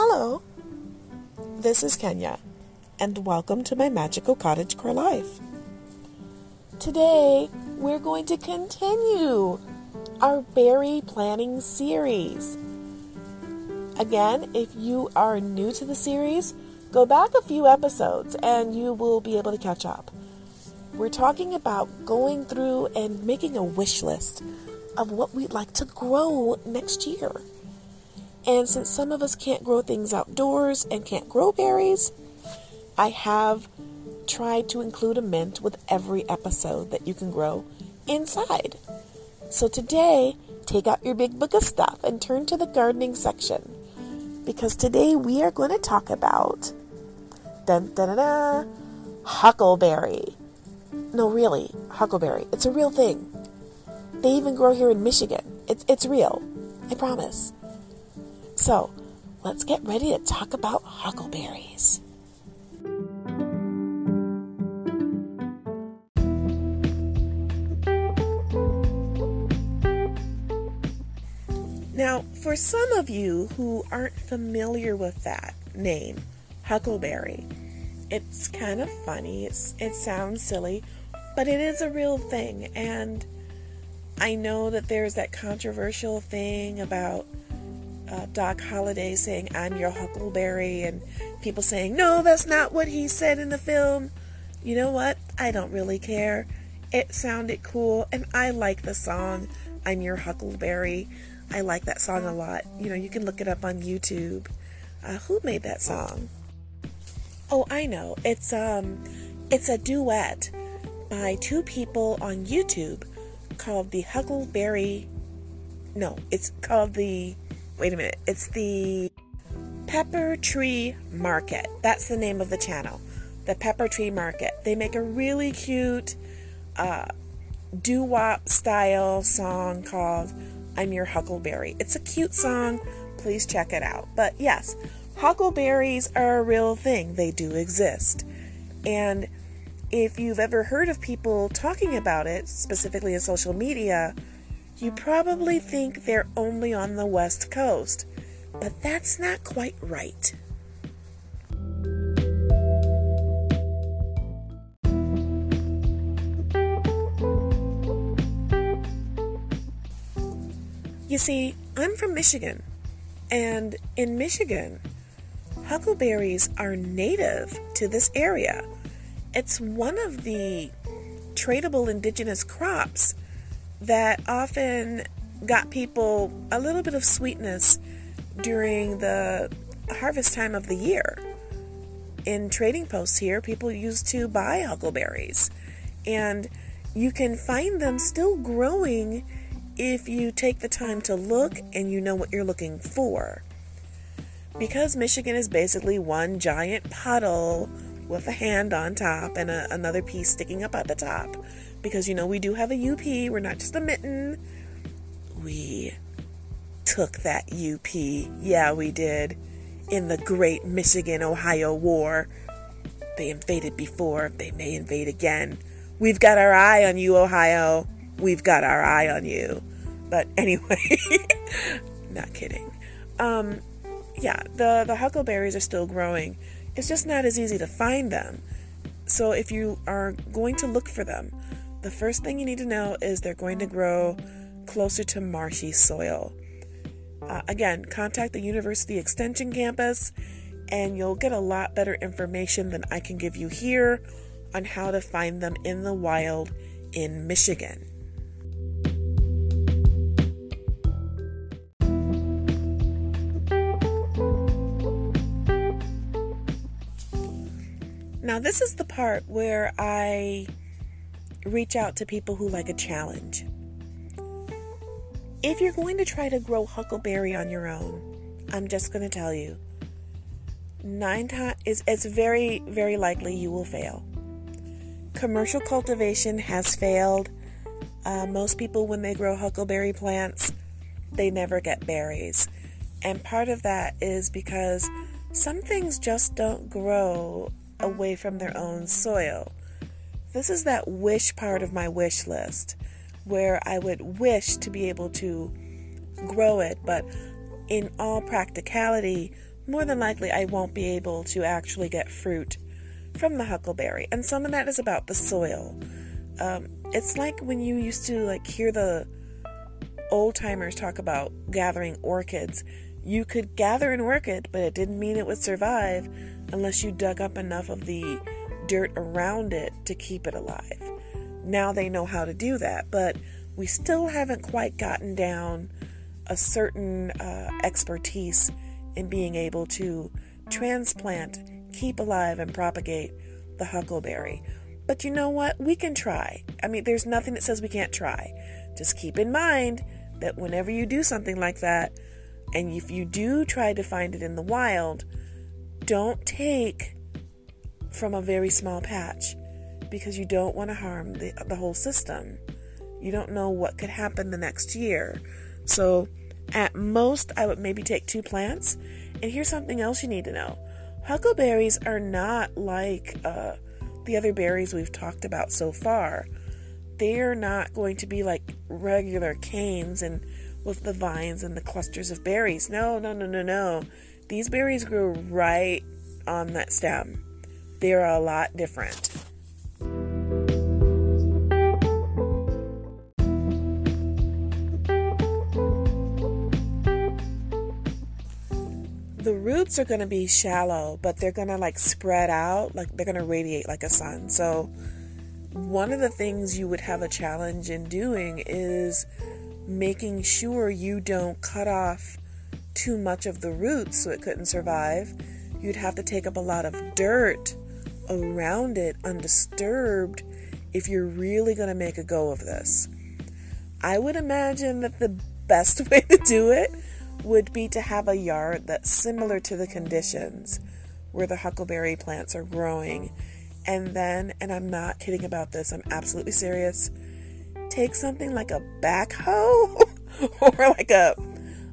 Hello, this is Kenya, and welcome to my magical cottage core life. Today, we're going to continue our berry planting series. Again, if you are new to the series, go back a few episodes and you will be able to catch up. We're talking about going through and making a wish list of what we'd like to grow next year. And since some of us can't grow things outdoors and can't grow berries, I have tried to include a mint with every episode that you can grow inside. So today, take out your big book of stuff and turn to the gardening section because today we are going to talk about dun, dun, dun, dun, huckleberry. No, really, huckleberry. It's a real thing. They even grow here in Michigan. It's, it's real. I promise. So, let's get ready to talk about huckleberries. Now, for some of you who aren't familiar with that name, huckleberry, it's kind of funny. It's, it sounds silly, but it is a real thing. And I know that there's that controversial thing about uh, Doc Holliday saying, I'm your huckleberry, and people saying, no, that's not what he said in the film. You know what? I don't really care. It sounded cool, and I like the song, I'm Your Huckleberry. I like that song a lot. You know, you can look it up on YouTube. Uh, who made that song? Oh, I know. It's um, it's a duet by two people on YouTube called the Huckleberry. No, it's called the. Wait a minute. It's the Pepper Tree Market. That's the name of the channel. The Pepper Tree Market. They make a really cute uh, doo wop style song called I'm Your Huckleberry. It's a cute song. Please check it out. But yes, huckleberries are a real thing, they do exist. And if you've ever heard of people talking about it, specifically in social media, you probably think they're only on the West Coast. But that's not quite right. You see, I'm from Michigan, and in Michigan, huckleberries are native to this area. It's one of the tradable indigenous crops that often got people a little bit of sweetness during the harvest time of the year. In trading posts here, people used to buy huckleberries, and you can find them still growing if you take the time to look and you know what you're looking for. Because Michigan is basically one giant puddle with a hand on top and a, another piece sticking up at the top. Because you know, we do have a UP, we're not just a mitten. We took that UP. Yeah, we did. In the Great Michigan Ohio War. They invaded before, they may invade again. We've got our eye on you, Ohio. We've got our eye on you. But anyway, not kidding. Um, yeah, the, the huckleberries are still growing. It's just not as easy to find them. So if you are going to look for them, the first thing you need to know is they're going to grow closer to marshy soil. Uh, again, contact the University Extension campus and you'll get a lot better information than I can give you here on how to find them in the wild in Michigan. Now, this is the part where I reach out to people who like a challenge. If you're going to try to grow huckleberry on your own, I'm just going to tell you, nine times is it's very very likely you will fail. Commercial cultivation has failed. Uh, most people, when they grow huckleberry plants, they never get berries, and part of that is because some things just don't grow away from their own soil. This is that wish part of my wish list where I would wish to be able to grow it, but in all practicality, more than likely I won't be able to actually get fruit from the huckleberry. And some of that is about the soil. Um, it's like when you used to like hear the old timers talk about gathering orchids. You could gather an orchid, but it didn't mean it would survive unless you dug up enough of the dirt around it to keep it alive. Now they know how to do that, but we still haven't quite gotten down a certain uh, expertise in being able to transplant, keep alive, and propagate the huckleberry. But you know what? We can try. I mean, there's nothing that says we can't try. Just keep in mind that whenever you do something like that, and if you do try to find it in the wild, don't take from a very small patch because you don't want to harm the, the whole system. You don't know what could happen the next year. So, at most, I would maybe take two plants. And here's something else you need to know huckleberries are not like uh, the other berries we've talked about so far. They're not going to be like regular canes and with the vines and the clusters of berries. No, no, no, no, no. These berries grow right on that stem. They're a lot different. the roots are going to be shallow, but they're going to like spread out, like they're going to radiate like a sun. So, one of the things you would have a challenge in doing is making sure you don't cut off too much of the roots so it couldn't survive. You'd have to take up a lot of dirt around it undisturbed if you're really going to make a go of this. I would imagine that the best way to do it would be to have a yard that's similar to the conditions where the huckleberry plants are growing. And then, and I'm not kidding about this, I'm absolutely serious. Take something like a backhoe or like a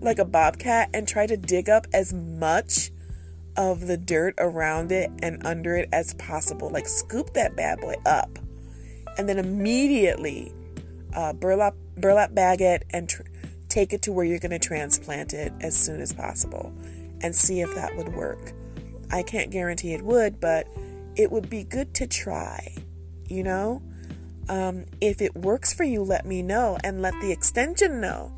like a bobcat and try to dig up as much of the dirt around it and under it as possible. Like scoop that bad boy up, and then immediately uh, burlap burlap bag it and tr- take it to where you're going to transplant it as soon as possible and see if that would work. I can't guarantee it would, but it would be good to try, you know? Um, if it works for you, let me know and let the extension know.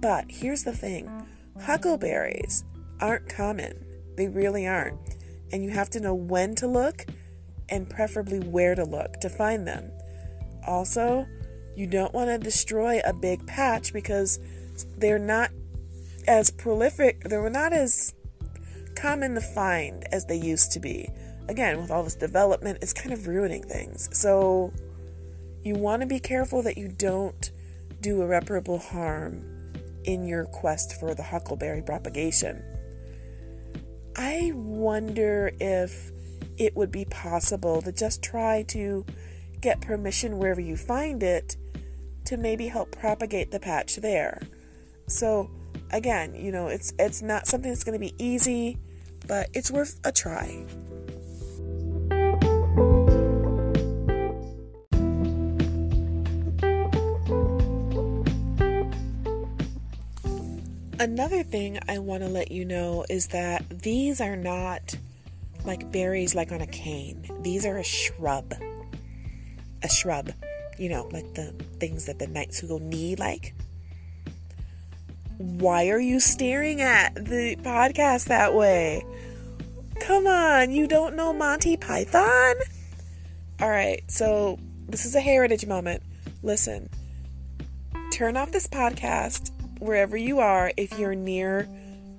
But here's the thing huckleberries aren't common, they really aren't. And you have to know when to look and preferably where to look to find them. Also, you don't want to destroy a big patch because they're not as prolific, they were not as common to find as they used to be. Again, with all this development, it's kind of ruining things. So, you want to be careful that you don't do irreparable harm in your quest for the huckleberry propagation. I wonder if it would be possible to just try to get permission wherever you find it to maybe help propagate the patch there. So again, you know, it's it's not something that's going to be easy, but it's worth a try. Another thing I want to let you know is that these are not like berries like on a cane. These are a shrub. A shrub. You know, like the things that the Knights Who need like. Why are you staring at the podcast that way? Come on, you don't know Monty Python? All right, so this is a heritage moment. Listen, turn off this podcast wherever you are if you're near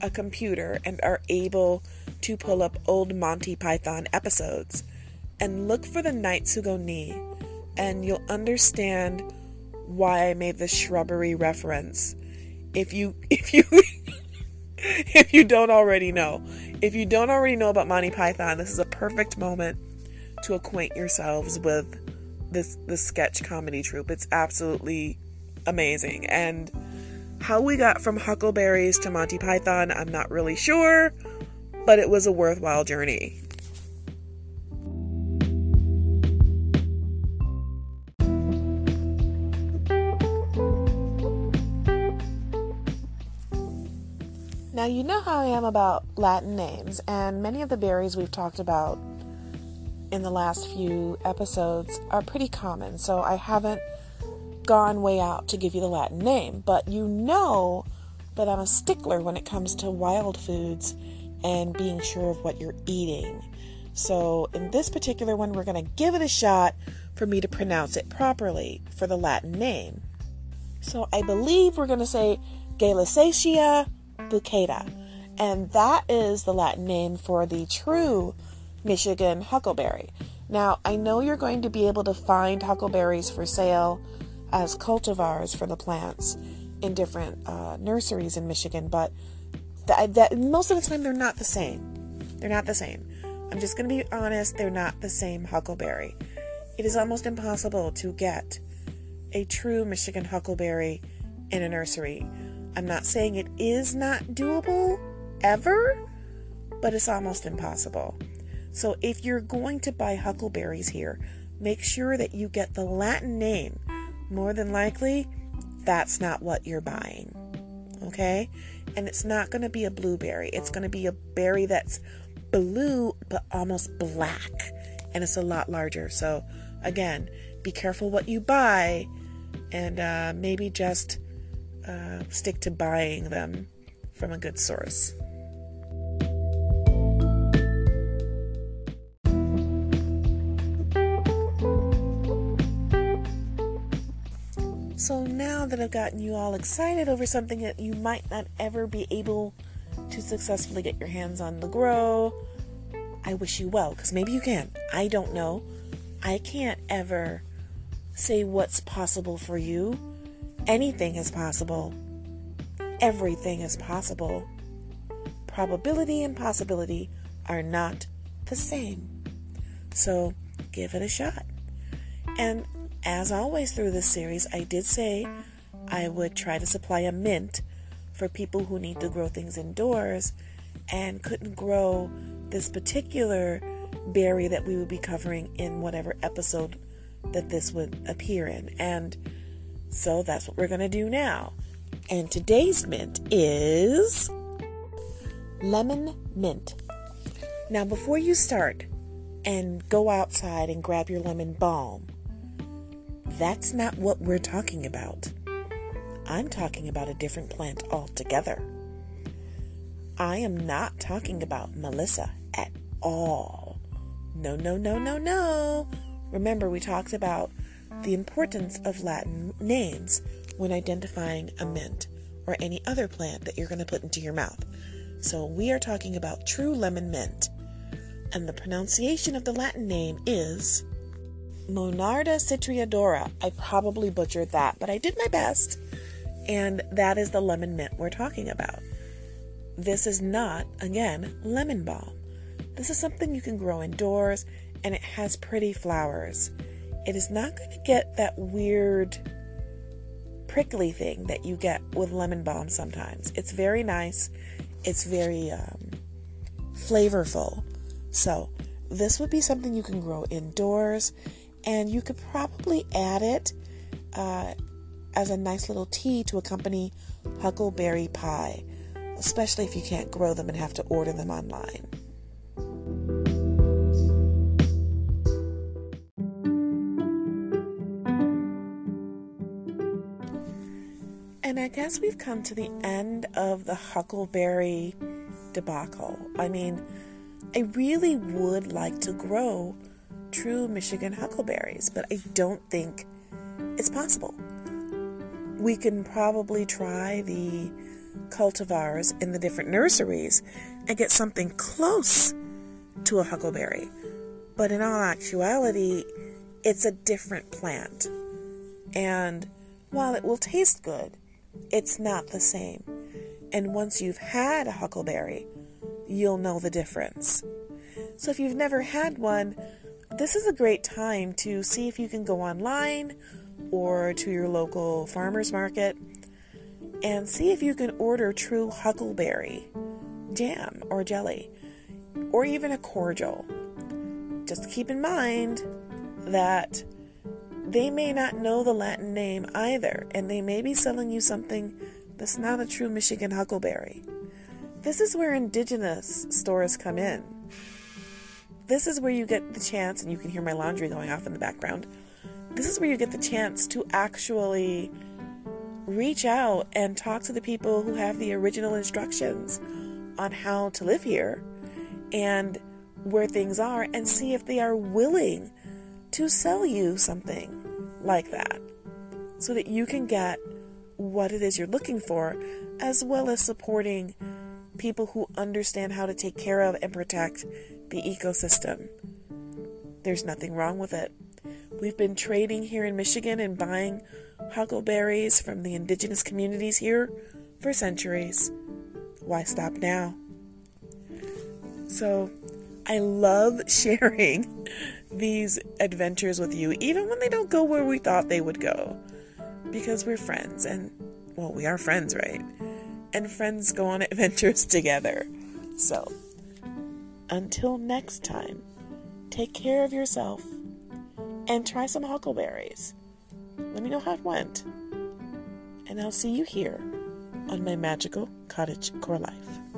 a computer and are able to pull up old Monty Python episodes and look for the Knights Who Go Knee, and you'll understand why I made the shrubbery reference if you if you if you don't already know. If you don't already know about Monty Python, this is a perfect moment to acquaint yourselves with this this sketch comedy troupe. It's absolutely amazing. And how we got from Huckleberries to Monty Python, I'm not really sure, but it was a worthwhile journey. Now, you know how I am about Latin names, and many of the berries we've talked about in the last few episodes are pretty common, so I haven't gone way out to give you the Latin name. But you know that I'm a stickler when it comes to wild foods and being sure of what you're eating. So, in this particular one, we're going to give it a shot for me to pronounce it properly for the Latin name. So, I believe we're going to say Gaylussacia baccata, and that is the Latin name for the true Michigan huckleberry. Now, I know you're going to be able to find huckleberries for sale as cultivars for the plants in different uh, nurseries in Michigan, but that, that most of the time they're not the same. They're not the same. I'm just going to be honest, they're not the same huckleberry. It is almost impossible to get a true Michigan huckleberry in a nursery. I'm not saying it is not doable ever, but it's almost impossible. So if you're going to buy huckleberries here, make sure that you get the Latin name. More than likely, that's not what you're buying. Okay? And it's not going to be a blueberry. It's going to be a berry that's blue but almost black. And it's a lot larger. So, again, be careful what you buy and uh, maybe just uh, stick to buying them from a good source. Now that I've gotten you all excited over something that you might not ever be able to successfully get your hands on the grow, I wish you well because maybe you can. I don't know. I can't ever say what's possible for you. Anything is possible. Everything is possible. Probability and possibility are not the same. So give it a shot. And as always through this series, I did say I would try to supply a mint for people who need to grow things indoors and couldn't grow this particular berry that we would be covering in whatever episode that this would appear in. And so that's what we're going to do now. And today's mint is lemon mint. Now, before you start and go outside and grab your lemon balm, that's not what we're talking about. I'm talking about a different plant altogether. I am not talking about Melissa at all. No, no, no, no, no. Remember, we talked about the importance of Latin names when identifying a mint or any other plant that you're going to put into your mouth. So, we are talking about true lemon mint. And the pronunciation of the Latin name is Monarda citriodora. I probably butchered that, but I did my best. And that is the lemon mint we're talking about. This is not, again, lemon balm. This is something you can grow indoors and it has pretty flowers. It is not going to get that weird prickly thing that you get with lemon balm sometimes. It's very nice, it's very um, flavorful. So, this would be something you can grow indoors, and you could probably add it uh, as a nice little tea to accompany huckleberry pie, especially if you can't grow them and have to order them online. And I guess we've come to the end of the huckleberry debacle. I mean, I really would like to grow true Michigan huckleberries, but I don't think it's possible. We can probably try the cultivars in the different nurseries and get something close to a huckleberry. But in all actuality, it's a different plant. And while it will taste good, it's not the same. And once you've had a huckleberry, you'll know the difference. So if you've never had one, this is a great time to see if you can go online or to your local farmer's market and see if you can order true huckleberry jam or jelly or even a cordial. Just keep in mind that they may not know the Latin name either, and they may be selling you something that's not a true Michigan huckleberry. This is where indigenous stores come in. This is where you get the chance, and you can hear my laundry going off in the background. This is where you get the chance to actually reach out and talk to the people who have the original instructions on how to live here and where things are and see if they are willing to sell you something like that so that you can get what it is you're looking for as well as supporting people who understand how to take care of and protect the ecosystem. There's nothing wrong with it. We've been trading here in Michigan and buying huckleberries from the indigenous communities here for centuries. Why stop now? So, I love sharing these adventures with you, even when they don't go where we thought they would go. Because we're friends, and, well, we are friends, right? And friends go on adventures together. So, until next time, take care of yourself and try some huckleberries. Let me know how it went. And I'll see you here on my magical cottage core life.